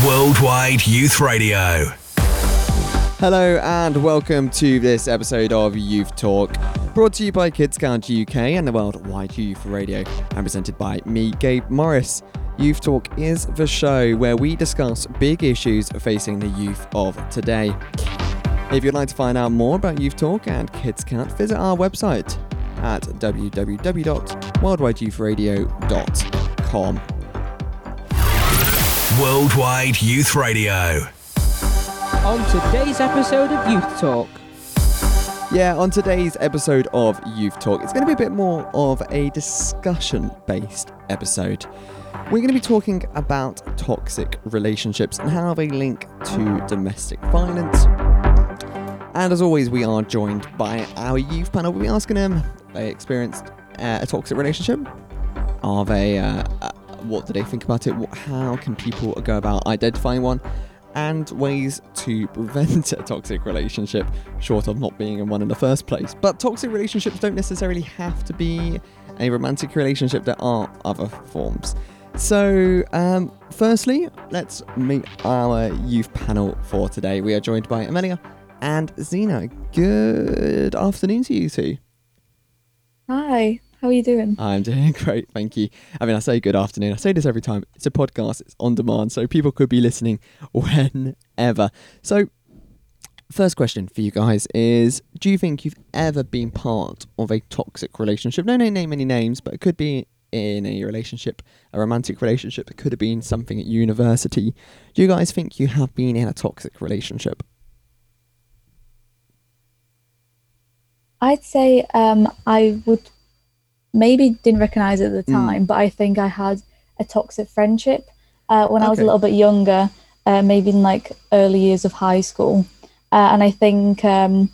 Worldwide Youth Radio. Hello and welcome to this episode of Youth Talk, brought to you by Kids Count UK and the Worldwide Youth Radio, and presented by me, Gabe Morris. Youth Talk is the show where we discuss big issues facing the youth of today. If you'd like to find out more about Youth Talk and Kids Count, visit our website at www.worldwideyouthradio.com. Worldwide Youth Radio. On today's episode of Youth Talk, Yeah, on today's episode of Youth Talk, it's going to be a bit more of a discussion based episode. We're going to be talking about toxic relationships and how they link to domestic violence. And as always, we are joined by our youth panel. We'll be asking them if they experienced uh, a toxic relationship. Are they, uh, what do they think about it? How can people go about identifying one? And ways to prevent a toxic relationship, short of not being in one in the first place. But toxic relationships don't necessarily have to be a romantic relationship, there are other forms. So, um, firstly, let's meet our youth panel for today. We are joined by Amelia and Zena. Good afternoon to you two. Hi, how are you doing? I'm doing great, thank you. I mean, I say good afternoon. I say this every time. It's a podcast, it's on demand, so people could be listening whenever. So, first question for you guys is Do you think you've ever been part of a toxic relationship? No, no, name any names, but it could be in a relationship, a romantic relationship. It could have been something at university. Do you guys think you have been in a toxic relationship? I'd say um, I would maybe didn't recognize it at the Mm. time, but I think I had a toxic friendship uh, when I was a little bit younger, uh, maybe in like early years of high school, uh, and I think um,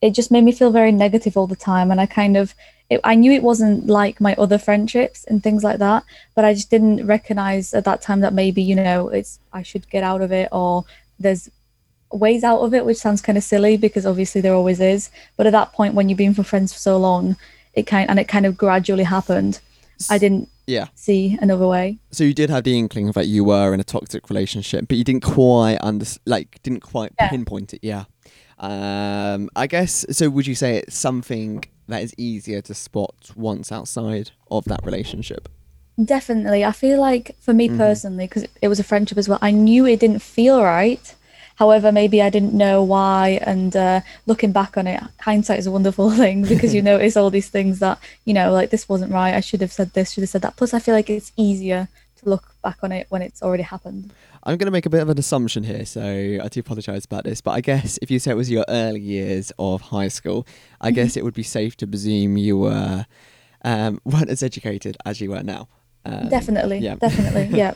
it just made me feel very negative all the time, and I kind of. It, I knew it wasn't like my other friendships and things like that, but I just didn't recognize at that time that maybe you know it's I should get out of it or there's ways out of it, which sounds kind of silly because obviously there always is. But at that point, when you've been for friends for so long, it kind and it kind of gradually happened. I didn't Yeah. see another way. So you did have the inkling that you were in a toxic relationship, but you didn't quite under like didn't quite Yeah. pinpoint it. Yeah. Um, I guess so. Would you say it's something that is easier to spot once outside of that relationship? Definitely, I feel like for me Mhm. personally, because it was a friendship as well, I knew it didn't feel right. However, maybe I didn't know why. And uh, looking back on it, hindsight is a wonderful thing because you notice all these things that you know, like this wasn't right. I should have said this, should have said that. Plus, I feel like it's easier to look back on it when it's already happened. I'm going to make a bit of an assumption here, so I do apologise about this. But I guess if you say it was your early years of high school, I guess it would be safe to presume you were um, weren't as educated as you were now. Um, definitely, yeah. definitely, yeah.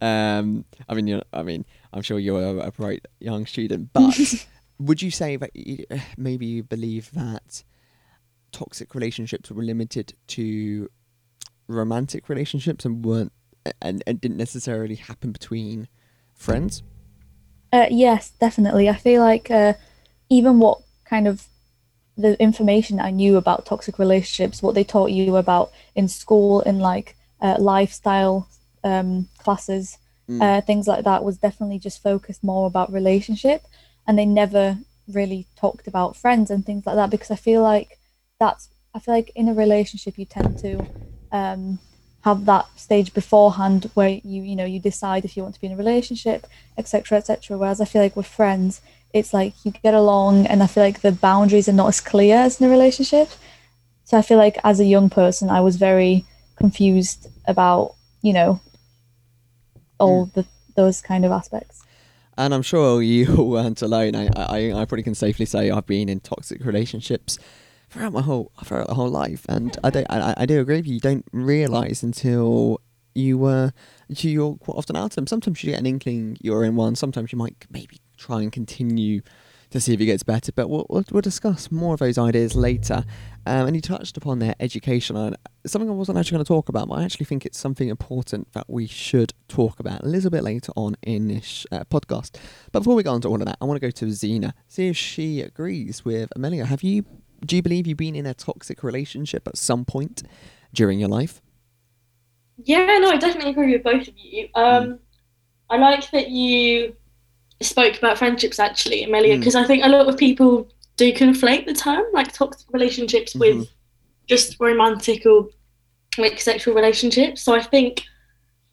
um, I mean, you I mean, I'm sure you're a, a bright young student, but would you say that you, maybe you believe that toxic relationships were limited to romantic relationships and weren't and, and didn't necessarily happen between friends? Uh, yes, definitely. I feel like uh, even what kind of the information I knew about toxic relationships, what they taught you about in school, in like uh, lifestyle um, classes, Mm. uh, things like that, was definitely just focused more about relationship, and they never really talked about friends and things like that because I feel like that's I feel like in a relationship you tend to um, have that stage beforehand where you you know you decide if you want to be in a relationship etc etc whereas i feel like with friends it's like you get along and i feel like the boundaries are not as clear as in a relationship so i feel like as a young person i was very confused about you know all the those kind of aspects And I'm sure you weren't alone. I, I, I probably can safely say I've been in toxic relationships throughout my whole throughout the whole life, and I don't. I, I do agree with you. You don't realize until you were until you're quite often out of them. Sometimes you get an inkling you're in one. Sometimes you might maybe try and continue to see if he gets better. But we'll we'll, we'll discuss more of those ideas later. Um, and you touched upon their education and something I wasn't actually going to talk about, but I actually think it's something important that we should talk about a little bit later on in this uh, podcast. But before we go on to all of that, I want to go to Zena, see if she agrees with Amelia. Have you, do you believe you've been in a toxic relationship at some point during your life? Yeah, no, I definitely agree with both of you. Um, I like that you spoke about friendships actually, Amelia, Mm. because I think a lot of people do conflate the term like toxic relationships Mhm. with just romantic or like sexual relationships. So I think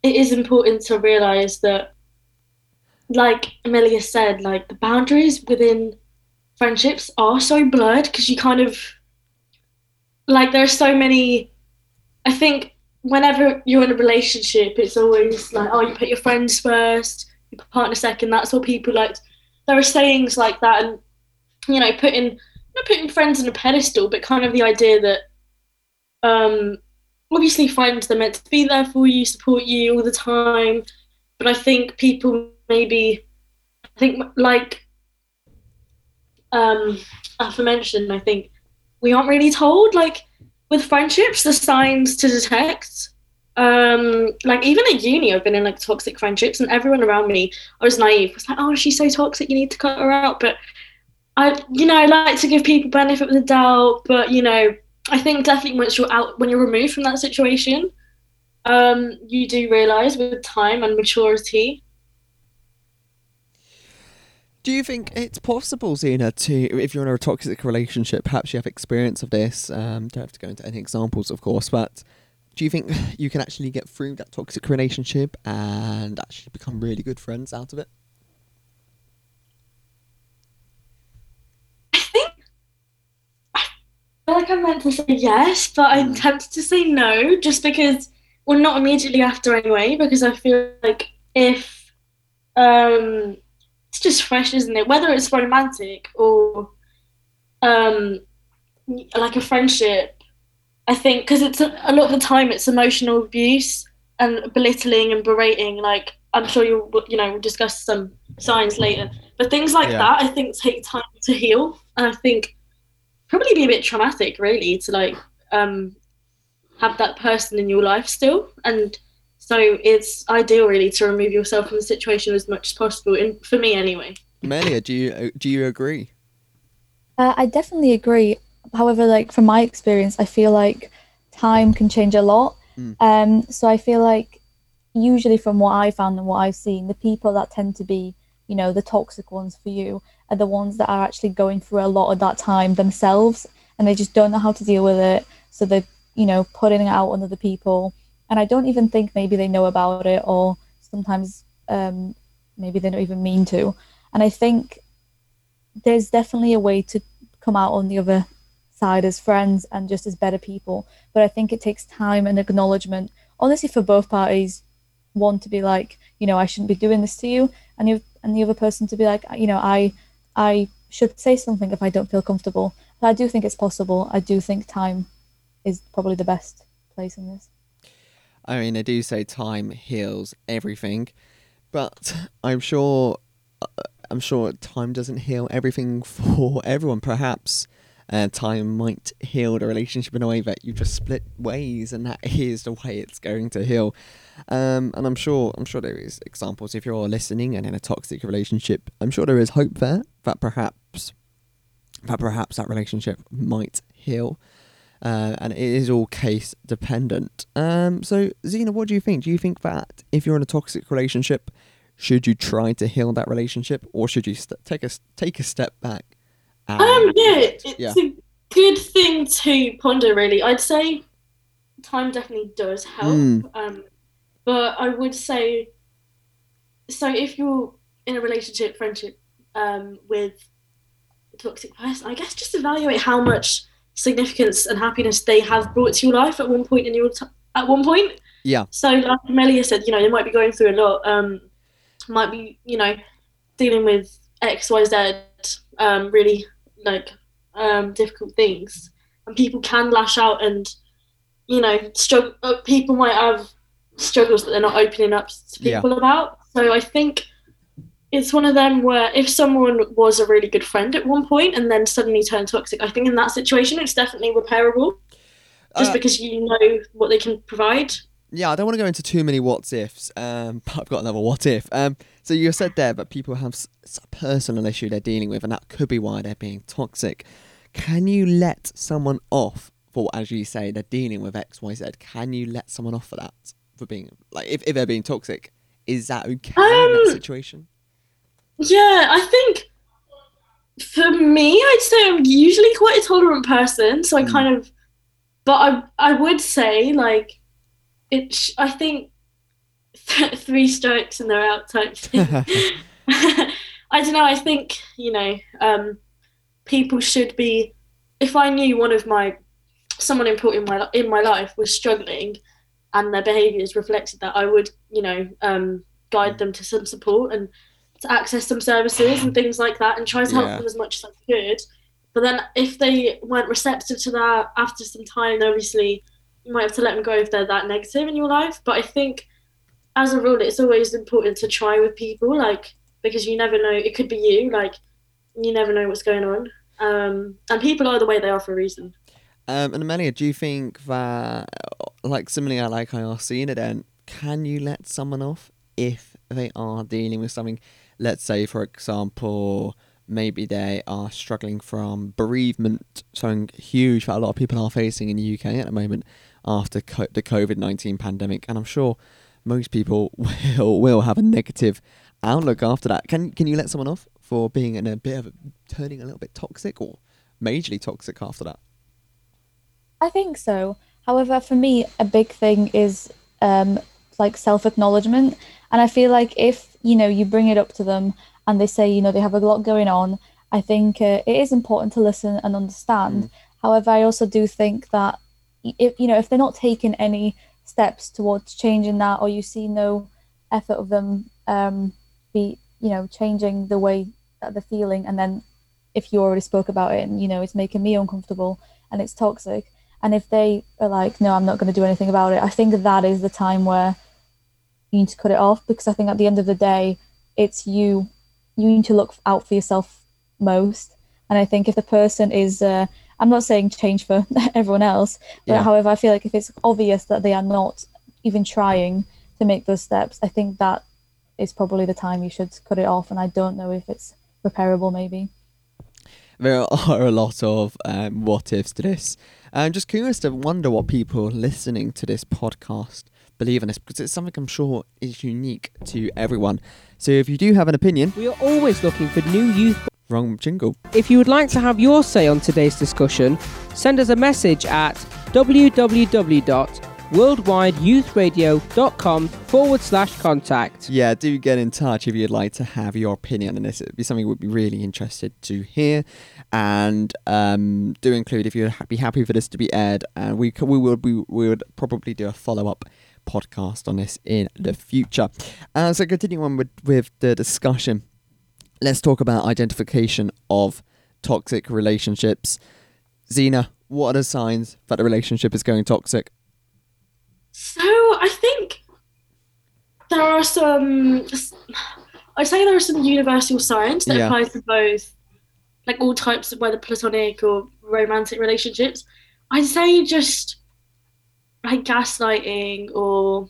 it is important to realize that, like Amelia said, like the boundaries within friendships are so blurred because you kind of like there are so many. I think whenever you're in a relationship, it's always like, oh, you put your friends first, partner second. That's what people like. There are sayings like that, and you know, putting not putting friends on a pedestal, but kind of the idea that, um, obviously friends they're meant to be there for you, support you all the time. But I think people maybe, I think like, um, aforementioned, I think we aren't really told like with friendships the signs to detect um like even at uni i've been in like toxic friendships and everyone around me i was naive was like oh she's so toxic you need to cut her out but i you know i like to give people benefit of the doubt but you know i think definitely once you're out when you're removed from that situation um you do realize with time and maturity Do you think it's possible, Zena, to if you're in a toxic relationship, perhaps you have experience of this? Um, don't have to go into any examples, of course, but do you think you can actually get through that toxic relationship and actually become really good friends out of it? I think I feel like I'm meant to say yes, but I'm Mm. tempted to say no, just because, well, not immediately after anyway, because I feel like if um, it's just fresh, isn't it? Whether it's romantic or um, like a friendship, I think because it's a, a lot of the time it's emotional abuse and belittling and berating. Like I'm sure you'll you know we'll discuss some signs later, but things like Yeah. that I think take time to heal, and I think probably be a bit traumatic really to like um, have that person in your life still, and so it's ideal really to remove yourself from the situation as much as possible. And for me anyway. Melia, do you uh, do you agree? Uh, I definitely agree. However, like from my experience, I feel like time can change a lot. Mm. Um, so I feel like usually from what I found and what I've seen, the people that tend to be, you know, the toxic ones for you are the ones that are actually going through a lot of that time themselves and they just don't know how to deal with it. So they're, you know, putting it out on other people. And I don't even think maybe they know about it or sometimes um, maybe they don't even mean to. And I think there's definitely a way to come out on the other side as friends and just as better people. But I think it takes time and acknowledgement, honestly, for both parties. One to be like, you know, I shouldn't be doing this to you, and you and the other person to be like, you know, I I should say something if I don't feel comfortable. But I do think it's possible. I do think time is probably the best place in this. I mean, I do say time heals everything, but I'm sure, uh, I'm sure time doesn't heal everything for everyone. Perhaps uh, time might heal the relationship in a way that you just split ways, and that is the way it's going to heal. Um, and I'm sure, I'm sure there is examples. If you're listening and in a toxic relationship, I'm sure there is hope there that perhaps, that perhaps that relationship might heal uh, and it is all case dependent. Um, so, Zena, what do you think? Do you think that if you're in a toxic relationship, should you try to heal that relationship, or should you st- take a take a step back? And- Um, yeah, it's yeah. a good thing to ponder. Really, I'd say time definitely does help. Mm. Um, but I would say, so if you're in a relationship, friendship, um, with a toxic person, I guess just evaluate how much significance and happiness they have brought to your life at one point in your t- at one point. Yeah. So, like Melia said, you know, they might be going through a lot. Um, might be, you know, dealing with X, Y, Z, um, really like um, difficult things, and people can lash out and, you know, struggle. Uh, people might have struggles that they're not opening up to Yeah. people about. So I think it's one of them where if someone was a really good friend at one point and then suddenly turned toxic, I think in that situation it's definitely repairable. Just Uh, because you know what they can provide. yeah, I don't want to go into too many what ifs, um, but I've got another what if. Um, so you said there that people have a personal issue they're dealing with, and that could be why they're being toxic. Can you let someone off for, as you say, they're dealing with X, Y, Z? Can you let someone off for that? For being like, if, if they're being toxic, Is that okay in that Um, situation? Yeah, I think for me, I'd say I'm usually quite a tolerant person. So I Mm. kind of, but I I would say like it. sh- I think three strikes and they're out type thing. I don't know. I think you know, um, people should be. If I knew one of my someone important in my in my life was struggling, and their behaviours reflected that, I would you know um, guide them to some support and to access some services and things like that, and try to help Yeah. them as much as I could. But then, if they weren't receptive to that after some time, obviously you might have to let them go if they're that negative in your life. But I think, as a rule, it's always important to try with people, like because you never know. It could be you, like you never know what's going on. Um, and people are the way they are for a reason. Um, and Amelia, do you think that, like similarly, like I asked Zena, then can you let someone off if they are dealing with something? Let's say, for example, maybe they are struggling from bereavement, something huge that a lot of people are facing in the UK at the moment after co- the COVID nineteen pandemic, and I'm sure most people will will have a negative outlook after that. Can can you let someone off for being in a bit of a, turning a little bit toxic or majorly toxic after that? I think so. However, for me, a big thing is um, like self acknowledgement. And I feel like if, you know, you bring it up to them and they say, you know, they have a lot going on, I think uh, it is important to listen and understand. However, I also do think that if, you know, if they're not taking any steps towards changing that or you see no effort of them um, be, you know, changing the way that they're feeling and then if you already spoke about it and, you know, it's making me uncomfortable and it's toxic, and if they are like, no, I'm not going to do anything about it, I think that is the time where you need to cut it off because I think at the end of the day, it's you. You need to look out for yourself most. And I think if the person is, uh, I'm not saying change for everyone else, but Yeah. however, I feel like if it's obvious that they are not even trying to make those steps, I think that is probably the time you should cut it off. And I don't know if it's repairable, maybe. there are a lot of um, what ifs to this. I'm just curious to wonder what people listening to this podcast believe in this because it's something I'm sure is unique to everyone. So if you do have an opinion, We are always looking for new youth. Wrong jingle. If you would like to have your say on today's discussion, send us a message at www.worldwideyouthradio.com forward slash contact. Yeah, do get in touch if you'd like to have your opinion on this. It'd be something we'd be really interested to hear, and um, do include if you'd be happy for this to be aired, and we we would we, we would probably do a follow up podcast on this in the future. Uh, so continuing on with with the discussion, let's talk about identification of toxic relationships. Zena, what are the signs that a relationship is going toxic? So I think there are some. I say there are some universal signs that Yeah. apply to both, like all types of whether platonic or romantic relationships. I'd say just like gaslighting or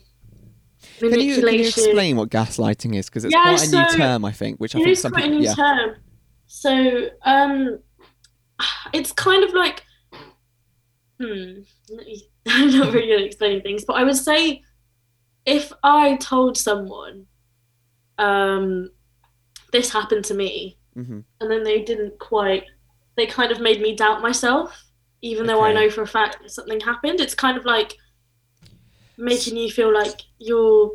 Can you, can you explain what gaslighting is? Because it's Yeah, quite a new term, I think, which I think is quite a new Yeah. term. So, um, it's kind of like, hmm, I'm not really good at explaining things, but I would say if I told someone, um, this happened to me, hmm and then they didn't quite, they kind of made me doubt myself, even though I know for a fact that something happened. It's kind of like making you feel like you're.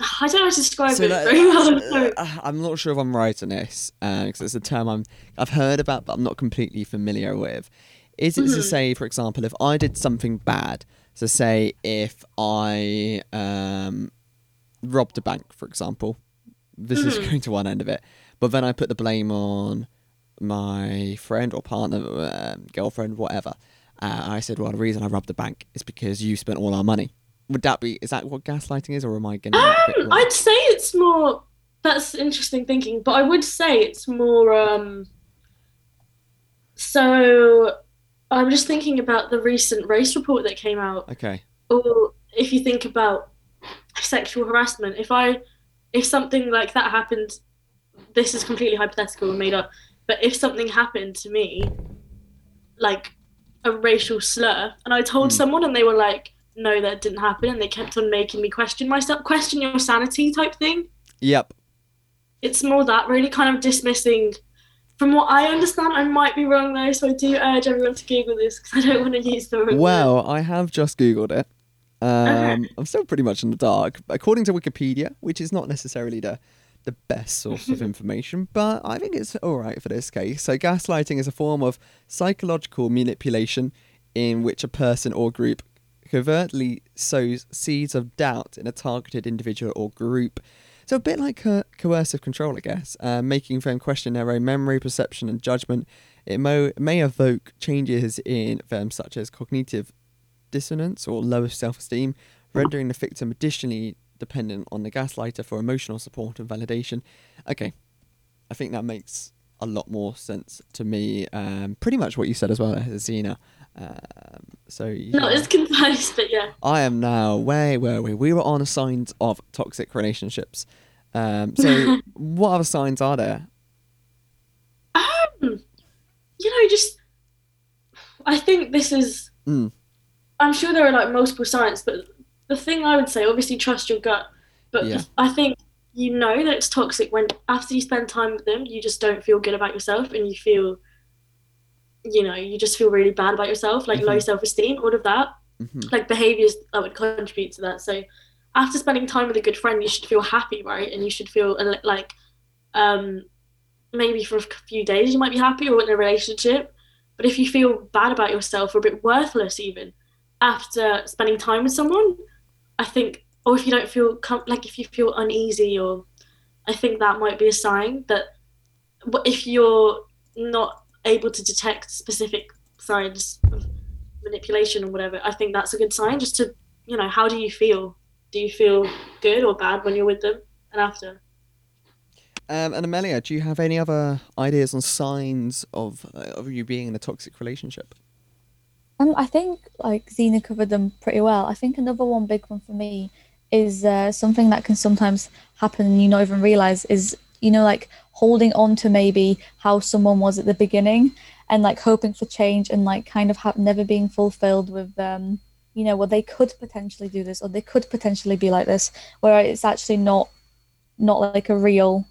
I don't know how to describe So it that- very well. I'm uh, uh, I'm not sure if I'm right on this because it's a term I'm I've heard about, but I'm not completely familiar with. Is it to Mhm. say, for example, if I did something bad, so say if I um, robbed a bank, for example, this is Mhm. going to one end of it, but then I put the blame on my friend or partner, um, girlfriend, whatever. Uh, I said, well, the reason I robbed the bank is because you spent all our money. Would that be? Is that what gaslighting is, or am I getting that a bit Um. I'd say it's more. That's interesting thinking, but I would say it's more. Um, so, I'm just thinking about the recent race report that came out. Okay. Or if you think about sexual harassment, if I, if something like that happened, this is completely hypothetical and made up. But if something happened to me, like a racial slur, and I told Hmm. someone, and they were like, know that didn't happen, and they kept on making me question myself, question your sanity type thing. Yep. It's more that really kind of dismissing. From what I understand, I might be wrong though, so I do urge everyone to Google this because I don't want to use the wrong word. Well, I have just Googled it. Um, Okay. I'm still pretty much in the dark. According to Wikipedia, which is not necessarily the the best source of information, but I think it's all right for this case. So, gaslighting is a form of psychological manipulation in which a person or group covertly sows seeds of doubt in a targeted individual or group. So, a bit like co- coercive control, I guess, uh, making them question their own memory, perception, and judgment. It mo- may evoke changes in them, such as cognitive dissonance or lower self esteem, rendering the victim additionally dependent on the gaslighter for emotional support and validation. Okay, I think that makes a lot more sense to me. Um, pretty much what you said as well, Zena. Um, so yeah. Not as concise, but yeah. I am now. Where were we? We were on signs of toxic relationships. Um, so what other signs are there? Um, you know, just I think this is. Mm. I'm sure there are like multiple signs, but the thing I would say, obviously, trust your gut. But Yeah. I think you know that it's toxic when after you spend time with them, you just don't feel good about yourself, and you feel, you know, you just feel really bad about yourself, like low Mhm. self esteem, all of that, hmm like behaviors that would contribute to that. So after spending time with a good friend, you should feel happy, right? And you should feel like, um, maybe for a few days you might be happy or in a relationship. But if you feel bad about yourself or a bit worthless even after spending time with someone, I think, or if you don't feel com- like if you feel uneasy, or I think that might be a sign that if you're not able to detect specific signs of manipulation or whatever, I think that's a good sign. Just to, you know, how do you feel? Do you feel good or bad when you're with them and after? Um, and Amelia, do you have any other ideas on signs of uh, of you being in a toxic relationship? Um, I think like Zena covered them pretty well. I think another one big one for me is uh, something that can sometimes happen and you not even realize is you know like holding on to maybe how someone was at the beginning and like hoping for change and like kind of ha- never being fulfilled with um you know well they could potentially do this or they could potentially be like this where it's actually not not like a real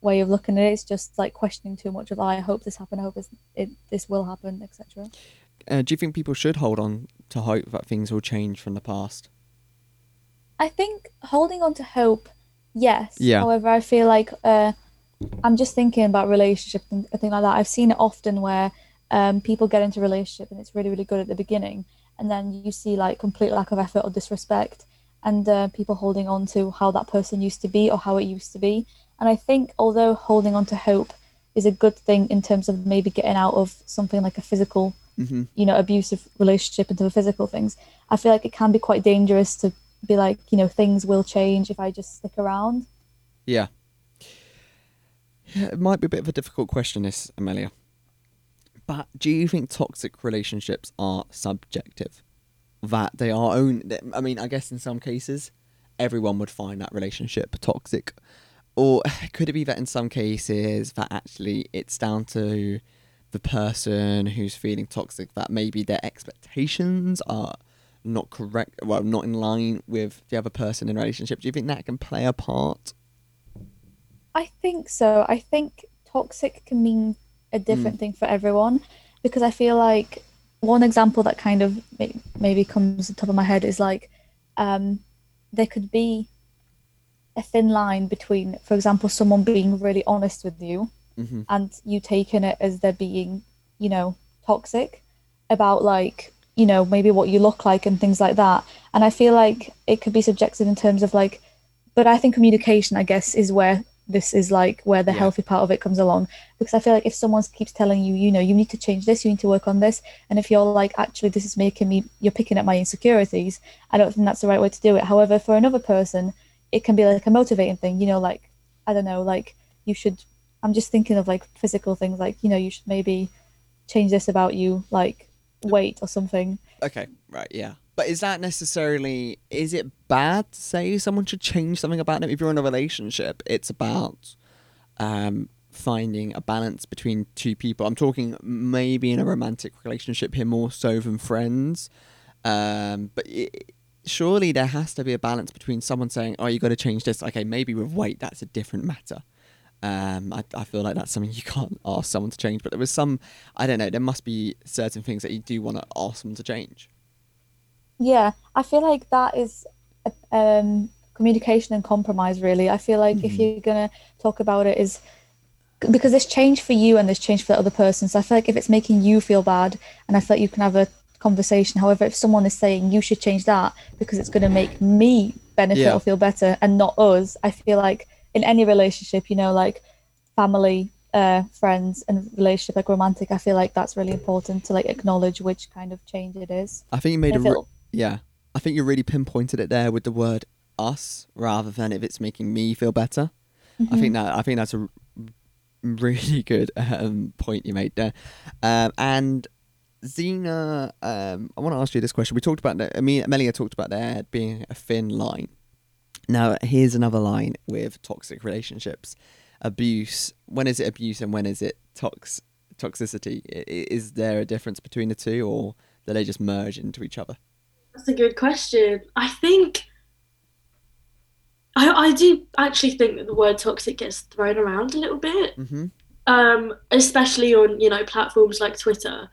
way of looking at it it's just like questioning too much of "Oh, i hope this happened i hope this, it, this will happen etc Uh, do you think people should hold on to hope that things will change from the past? I think holding on to hope, yes. Yeah. However, I feel like uh, I'm just thinking about relationship and things like that. I've seen it often where um, people get into a relationship and it's really, really good at the beginning, and then you see like complete lack of effort or disrespect, and uh, people holding on to how that person used to be or how it used to be. And I think although holding on to hope is a good thing in terms of maybe getting out of something like a physical hmm you know abusive relationship into the physical things i feel like it can be quite dangerous to be like you know things will change if i just stick around Yeah. Yeah, It might be a bit of a difficult question, this, Amelia. But do you think toxic relationships are subjective? That they are own. I mean, I guess in some cases, everyone would find that relationship toxic. Or could it be that in some cases that actually it's down to the person who's feeling toxic that maybe their expectations are not correct, well, not in line with the other person in relationship? Do you think that can play a part? I think so. I think toxic can mean a different thing for everyone because i feel like one example that kind of may- maybe comes to the top of my head is like um, there could be a thin line between for example someone being really honest with you hmm and you taking it as they're being, you know, toxic about like, you know, maybe what you look like and things like that. And I feel like it could be subjective in terms of like, but I think communication, I guess, is where this is like where the Yeah. healthy part of it comes along. Because I feel like if someone keeps telling you, you know, you need to change this, you need to work on this, and if you're like, actually, this is making me, you're picking at my insecurities, I don't think that's the right way to do it. However, for another person, it can be like a motivating thing, you know, like, I don't know, like you should I'm just thinking of like physical things, like you know, you should maybe change this about you, like weight or something. Okay, right, yeah. But is that necessarily is it bad to say someone should change something about them? If you're in a relationship, it's about um finding a balance between two people. I'm talking maybe in a romantic relationship here more so than friends. Um, but it, surely there has to be a balance between someone saying, "Oh, you got to change this." Okay, maybe with weight, that's a different matter. Um, I, I feel like that's something you can't ask someone to change. But there was some, I don't know, there must be certain things that you do want to ask them to change. Yeah, I feel like that is um, communication and compromise. Really, I feel like if Mhm. you're gonna talk about it, is because there's change for you and there's change for the other person. So I feel like if it's making you feel bad, and I feel like you can have a conversation. However, if someone is saying you should change that because it's gonna make me benefit Yeah. or feel better and not us, I feel like in any relationship, you know, like family, uh, friends, and relationship, like romantic, I feel like that's really important to like acknowledge which kind of change it is. I think you made a If re- it'll- yeah. I think you really pinpointed it there with the word us rather than if it's making me feel better. I think that I think that's a really good um, point you made there. Um, and Zena, um, I want to ask you this question. We talked about that. I mean, Amelia talked about there being a thin line. Now, here's another line with toxic relationships: abuse. When is it abuse and when is it tox toxicity? Is there a difference between the two, or do they just merge into each other? That's a good question. I think I, I do actually think that the word toxic gets thrown around a little bit, Mm-hmm. um, especially on you know platforms like Twitter,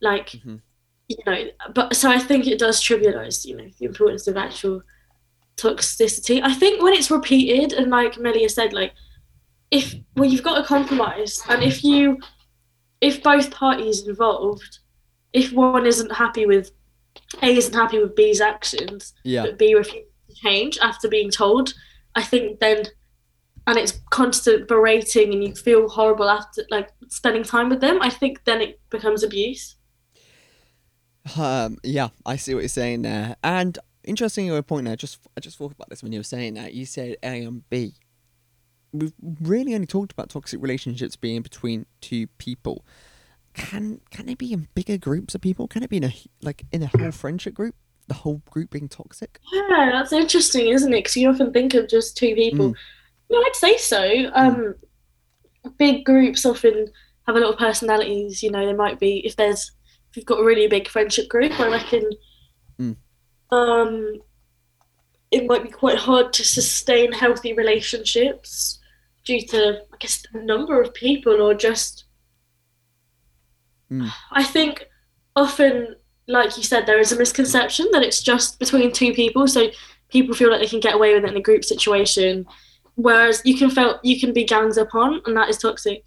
like Mhm. you know. But so I think it does trivialize you know the importance of actual toxicity. I think when it's repeated and like Melia said, like if well you've got a compromise and if you if both parties involved, if one isn't happy with A isn't happy with B's actions, Yeah. but B refuses to change after being told, I think then, and it's constant berating and you feel horrible after like spending time with them, I think then it becomes abuse. Um, yeah, I see what you're saying there. And interesting your point there. Just I just thought about this when you were saying that. You said A and B. We've really only talked about toxic relationships being between two people. Can can it be in bigger groups of people? Can it be in a like in a whole friendship group? The whole group being toxic? Yeah, that's interesting, isn't it? Because you often think of just two people. Mm. No, I'd say so. Um, big groups often have a lot of personalities. You know, they might be if there's if you've got a really big friendship group. I reckon. Mm. Um, it might be quite hard to sustain healthy relationships due to, I guess, the number of people or just. Mm. I think often, like you said, there is a misconception that it's just between two people. So people feel like they can get away with it in a group situation, whereas you can feel you can be gangs upon, and that is toxic.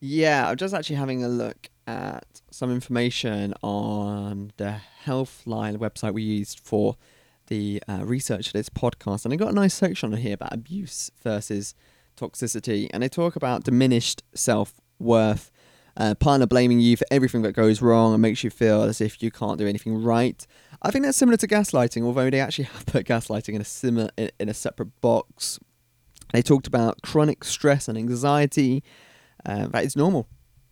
Yeah, I'm just actually having a look at some information on the Healthline website we used for the uh, research of this podcast, and I got a nice section on here about abuse versus toxicity, and they talk about diminished self worth, uh, partner blaming you for everything that goes wrong and makes you feel as if you can't do anything right. I think that's similar to gaslighting, although they actually have put gaslighting in a similar in, in a separate box. They talked about chronic stress and anxiety. Uh, that is normal.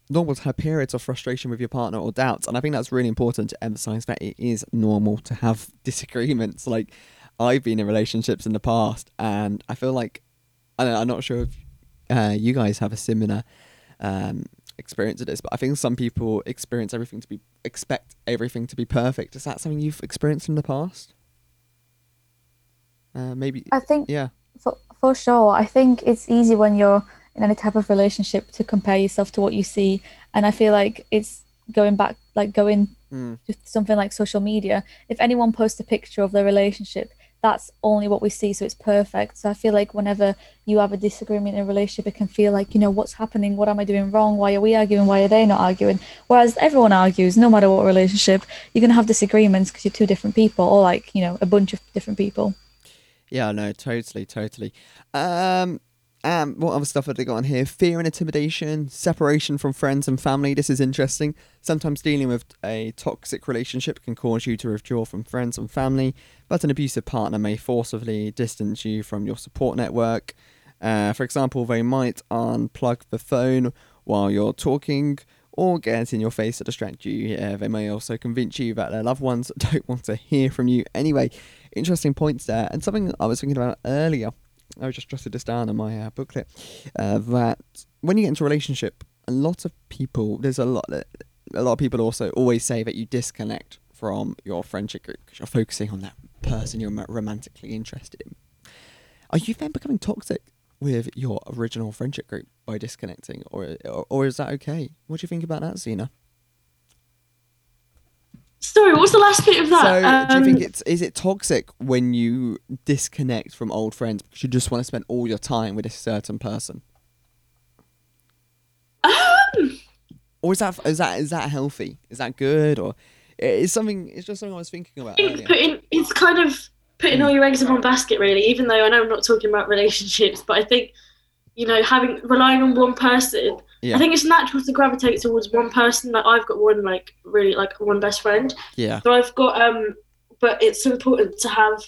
Normal to have periods of frustration with your partner or doubts, and I think that's really important to emphasize that it is normal to have disagreements. Like I've been in relationships in the past, and I feel like I I'm not sure if uh, you guys have a similar um, experience it is, but I think some people experience everything to be expect everything to be perfect. Is that something you've experienced in the past? Uh, maybe, I think yeah. for, for sure. I think it's easy when you're in any type of relationship to compare yourself to what you see. And I feel like it's going back, like going Mm. to something like social media. If anyone posts a picture of their relationship, that's only what we see. So it's perfect. So I feel like whenever you have a disagreement in a relationship, it can feel like, you know, what's happening? What am I doing wrong? Why are we arguing? Why are they not arguing? Whereas everyone argues, no matter what relationship, you're going to have disagreements because you're two different people or like, you know, a bunch of different people. Yeah, no, totally, totally. Um, um, what other stuff have they got on here? Fear and intimidation, separation from friends and family. This is interesting. Sometimes dealing with a toxic relationship can cause you to withdraw from friends and family, but an abusive partner may forcibly distance you from your support network. Uh, for example, they might unplug the phone while you're talking or get in your face to distract you. They may also convince you that their loved ones don't want to hear from you. Anyway, interesting points there. And something I was thinking about earlier, I was just jotted this down in my uh, booklet, uh, that when you get into a relationship, a lot of people, there's a lot, that, a lot of people also always say that you disconnect from your friendship group because you're focusing on that person you're romantically interested in. Are you then becoming toxic with your original friendship group by disconnecting, or or, or is that okay? What do you think about that, Zena? Sorry, what's the last bit of that? So, um, do you think it's is it toxic when you disconnect from old friends because you just want to spend all your time with a certain person, um, or is that is that is that healthy? Is that good, or it's something? It's just something I was thinking about. Think putting it's kind of putting all your eggs in one basket, really. Even though I know I'm not talking about relationships, but I think you know having relying on one person. Yeah. I think it's natural to gravitate towards one person. Like I've got one like really like one best friend. Yeah, So I've got um, but it's important to have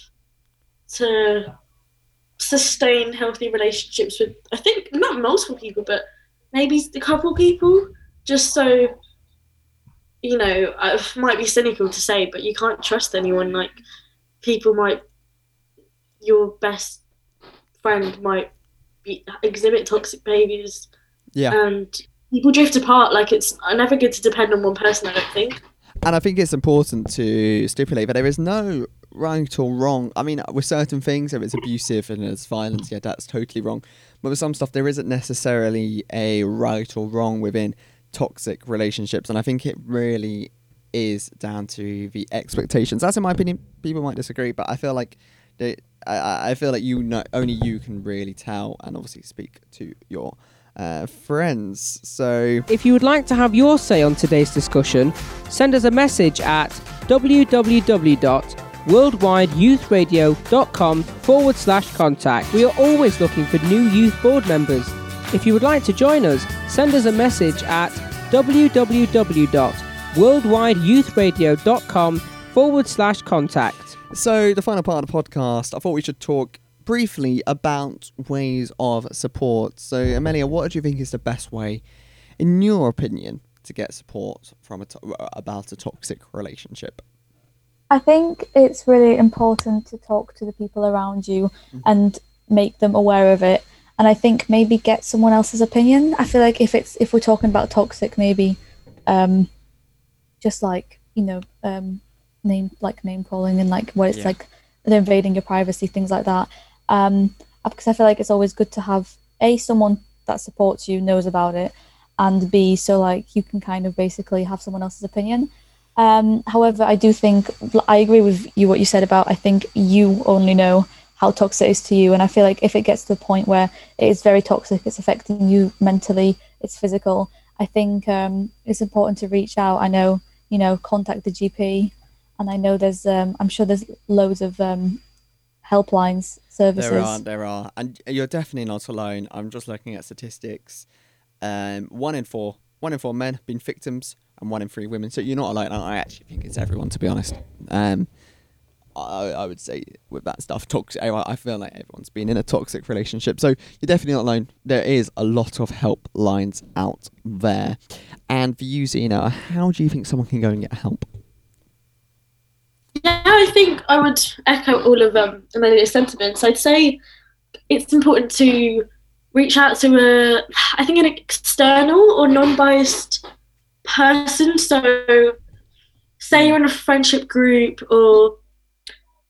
to sustain healthy relationships with. I think not multiple people, but maybe a couple people, just so you know. I it might be cynical to say, but you can't trust anyone. Like people might, your best friend might be, exhibit toxic behaviors, yeah. and people drift apart. Like it's never good to depend on one person. I don't think. And I think it's important to stipulate that there is no right or wrong. I mean, with certain things, if it's abusive and it's violence, yeah, that's totally wrong. But with some stuff, there isn't necessarily a right or wrong within toxic relationships. And I think it really is down to the expectations. That's in my opinion. People might disagree, but I feel like they, I, I feel like you know only you can really tell and obviously speak to your uh, friends. So If you would like to have your say on today's discussion, send us a message at www.worldwideyouthradio.com forward slash contact. We are always looking for new youth board members. If you would like to join us, send us a message at www.worldwideyouthradio.com forward slash contact. So, the final part of the podcast, I thought we should talk briefly about ways of support. So, Amelia, what do you think is the best way, in your opinion, to get support from a to- about a toxic relationship? I think it's really important to talk to the people around you and make them aware of it. And I think maybe get someone else's opinion. I feel like if it's if we're talking about toxic, maybe um, just like you know um, name like name calling and like what it's Yeah. like they're invading your privacy, things like that. Um, because I feel like it's always good to have a someone that supports you knows about it, and b so like you can kind of basically have someone else's opinion. Um, however, I do think I agree with you what you said about I think you only know how toxic it is to you, and I feel like if it gets to the point where it is very toxic, it's affecting you mentally, it's physical. I think um, it's important to reach out. I know you know contact the GP, and I know there's um, I'm sure there's loads of um, helplines services. There are, there are, and you're definitely not alone. I'm just looking at statistics. Um, one in four, one in four men have been victims, and one in three women. So you're not alone. I actually think it's everyone, to be honest. Um, I, I would say with that stuff, toxic. I feel like everyone's been in a toxic relationship, so you're definitely not alone. There is a lot of helplines out there, and for you, Zena, how do you think someone can go and get help? Yeah, I think I would echo all of um, Amelia's sentiments. I'd say it's important to reach out to a, I think, an external or non-biased person. So, say you're in a friendship group or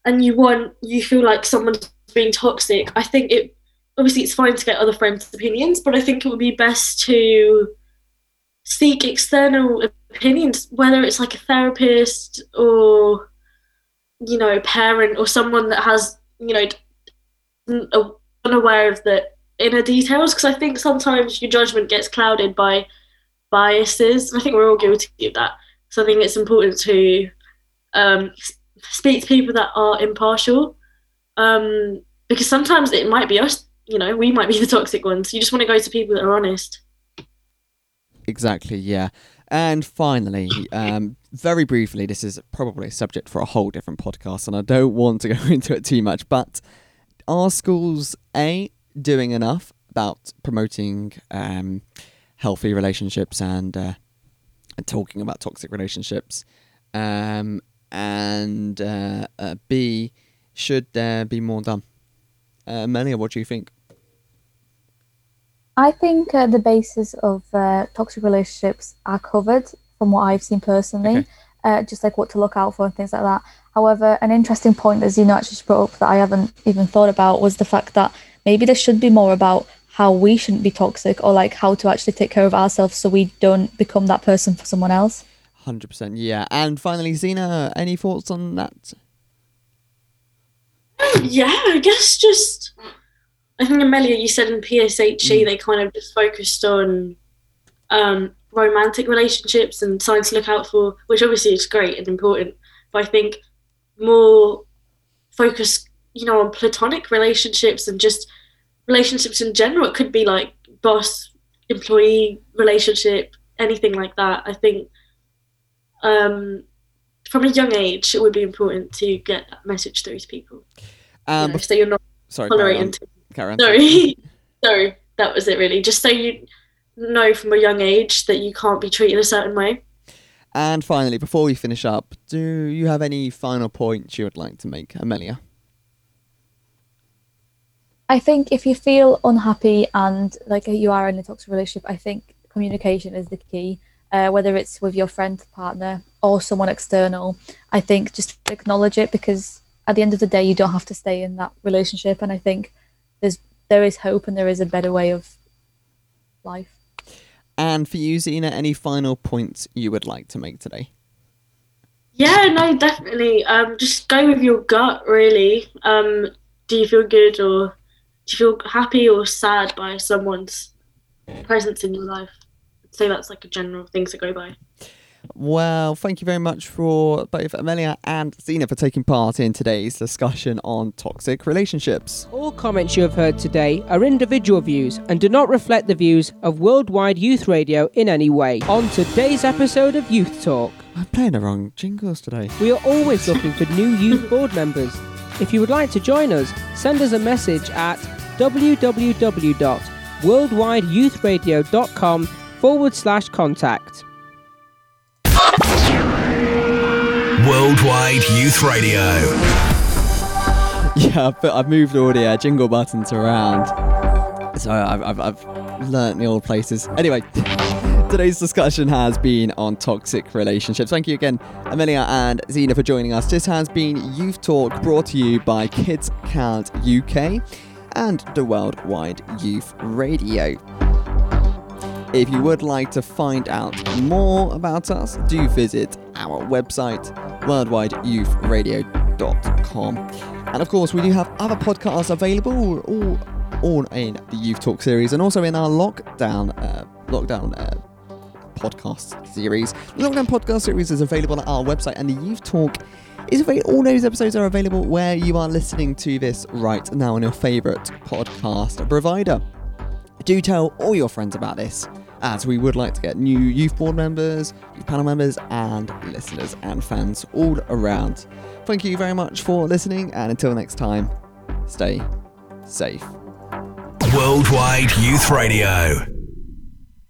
and you want you feel like someone's being toxic. I think it obviously it's fine to get other friends' opinions, but I think it would be best to seek external opinions, whether it's like a therapist or you know, parent or someone that has, you know, unaware of the inner details. Because I think sometimes your judgment gets clouded by biases. I think we're all guilty of that. So I think it's important to um, speak to people that are impartial. Um, because sometimes it might be us, you know, we might be the toxic ones. You just want to go to people that are honest. Exactly, yeah. And finally, um, very briefly, this is probably a subject for a whole different podcast, and I don't want to go into it too much, but are schools A doing enough about promoting um, healthy relationships and, uh, talking about toxic relationships? Um, and uh, uh, B, should there be more done? Uh, Melia, what do you think? I think uh, the basis of uh, toxic relationships are covered from what I've seen personally, Okay. uh, just like what to look out for and things like that. However, an interesting point that Zena actually brought up that I haven't even thought about was the fact that maybe there should be more about how we shouldn't be toxic or like how to actually take care of ourselves so we don't become that person for someone else. 100%. Yeah. And finally, Zena, any thoughts on that? Yeah, I guess just. I think Amelia, you said in PSHE Mm. they kind of just focused on um, romantic relationships and signs to look out for, which obviously is great and important. But I think more focus, you know, on platonic relationships and just relationships in general. It could be like boss employee relationship, anything like that. I think um, from a young age, it would be important to get that message through to people. you Um, know, so you're not sorry, tolerating. Sorry, sorry, that was it. Really, just so you know from a young age that you can't be treated a certain way. And finally, before we finish up, do you have any final points you would like to make, Amelia? I think if you feel unhappy and like you are in a toxic relationship, I think communication is the key. Uh, whether it's with your friend, partner, or someone external, I think just acknowledge it because at the end of the day, you don't have to stay in that relationship. And I think there's there is hope and there is a better way of life. And for you, Zena, any final points you would like to make today? Yeah, no, definitely. Um, just go with your gut. Really. Um, do you feel good or do you feel happy or sad by someone's presence in your life? I'd say that's like a general thing to go by. Well, thank you very much for both Amelia and Zena for taking part in today's discussion on toxic relationships. All comments you have heard today are individual views and do not reflect the views of Worldwide Youth Radio in any way. On today's episode of Youth Talk, I'm playing the wrong jingles today. we are always looking for new youth board members. If you would like to join us, send us a message at www.worldwideyouthradio.com forward slash contact. Worldwide Youth Radio. Yeah, but I've moved all the uh, jingle buttons around. So I've, I've, I've learnt the old places. Anyway, today's discussion has been on toxic relationships. Thank you again, Amelia and Zena, for joining us. This has been Youth Talk brought to you by Kids Count UK and the Worldwide Youth Radio. If you would like to find out more about us, do visit our website, worldwideyouthradio.com. And of course, we do have other podcasts available, all, all in the Youth Talk series, and also in our lockdown uh, lockdown uh, podcast series. The lockdown podcast series is available on our website, and the Youth Talk is available. All those episodes are available where you are listening to this right now on your favourite podcast provider do tell all your friends about this, Uh, as we would like to get new youth board members, youth panel members, and listeners and fans all around. Thank you very much for listening, and until next time, stay safe. Worldwide Youth Radio.